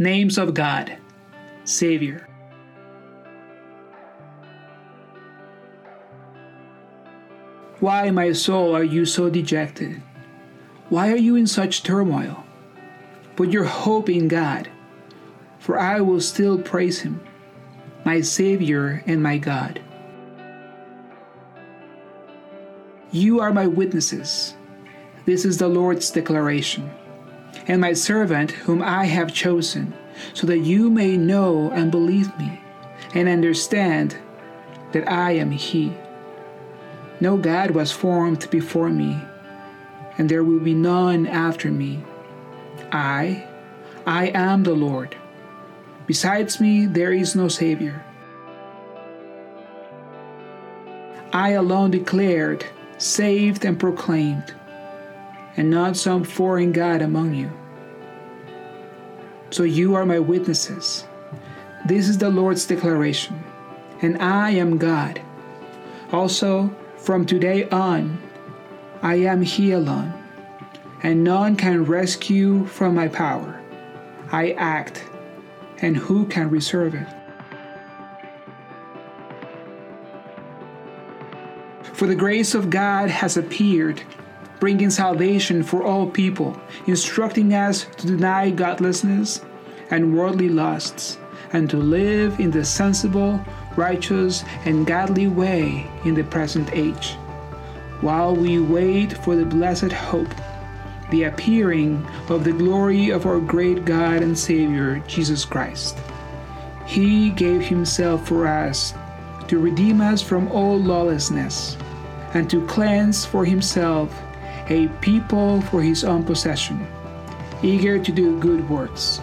Names of God, Savior. Why, my soul, are you so dejected? Why are you in such turmoil? Put your hope in God, for I will still praise Him, my Savior and my God. You are my witnesses. This is the Lord's declaration, and my servant whom I have chosen, so that you may know and believe me, and understand that I am He. No God was formed before me, and there will be none after me. I, I am the Lord. Besides me, there is no Savior. I alone declared, saved, and proclaimed, and not some foreign God among you. So you are my witnesses. This is the Lord's declaration, and I am God. Also, from today on, I am He alone, and none can rescue from my power. I act, and who can reserve it? For the grace of God has appeared, bringing salvation for all people, instructing us to deny godlessness and worldly lusts, and to live in the sensible, righteous, and godly way in the present age, while we wait for the blessed hope, the appearing of the glory of our great God and Savior, Jesus Christ. He gave Himself for us to redeem us from all lawlessness and to cleanse for Himself a people for His own possession, eager to do good works.